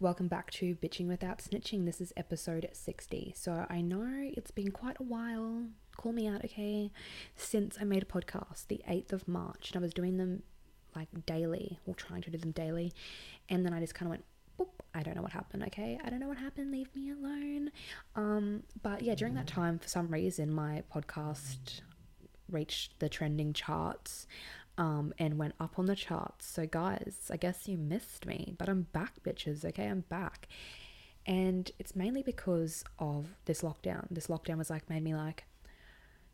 welcome back to Bitching Without Snitching. This is episode 60. So I know it's been quite a while, call me out, okay, since I made a podcast the 8th of March and I was doing them like daily or trying to do them daily. And then I just kind of went, boop, I don't know what happened, okay? I don't know what happened, leave me alone. Um, but yeah, during that time, for some reason, my podcast reached the trending charts um, and went up on the charts. So, guys, I guess you missed me, but I'm back, bitches. Okay, I'm back. And it's mainly because of this lockdown. This lockdown was like, made me like,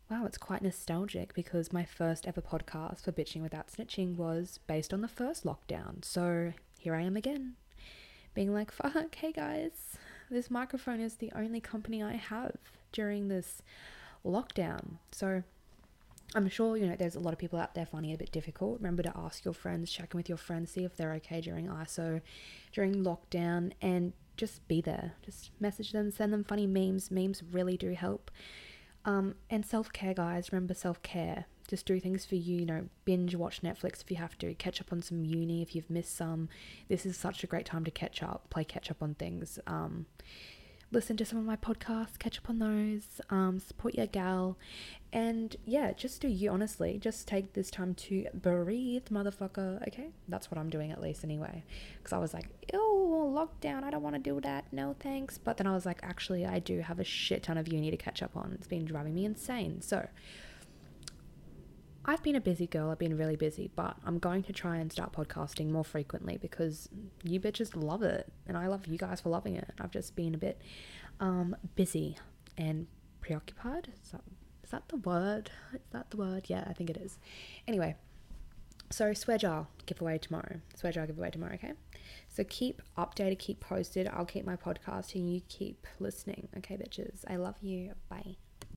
wow, it's quite nostalgic because my first ever podcast for Bitching Without Snitching was based on the first lockdown. So, here I am again, being like, fuck, hey guys, this microphone is the only company I have during this lockdown. So, I'm sure, you know, there's a lot of people out there finding it a bit difficult. Remember to ask your friends, check in with your friends, see if they're okay during ISO, during lockdown, and just be there. Just message them, send them funny memes. Memes really do help. Um, and self care, guys. Remember self care. Just do things for you, you know, binge watch Netflix if you have to, catch up on some uni if you've missed some. This is such a great time to catch up, play catch up on things. Um, listen to some of my podcasts, catch up on those, um, support your gal, and yeah, just do you honestly. Just take this time to breathe, motherfucker. Okay, that's what I'm doing at least anyway. Because I was like, ew, lockdown. I don't want to do that. No thanks. But then I was like, actually, I do have a shit ton of uni to catch up on. It's been driving me insane. So I've been a busy girl. I've been really busy, but I'm going to try and start podcasting more frequently because you bitches love it, and I love you guys for loving it. I've just been a bit um, busy and preoccupied. Is that, is that the word? Is that the word? Yeah, I think it is. Anyway, so swear jar giveaway tomorrow. Swear jar giveaway tomorrow. Okay. So keep updated, keep posted. I'll keep my podcast, and you keep listening. Okay, bitches. I love you. Bye.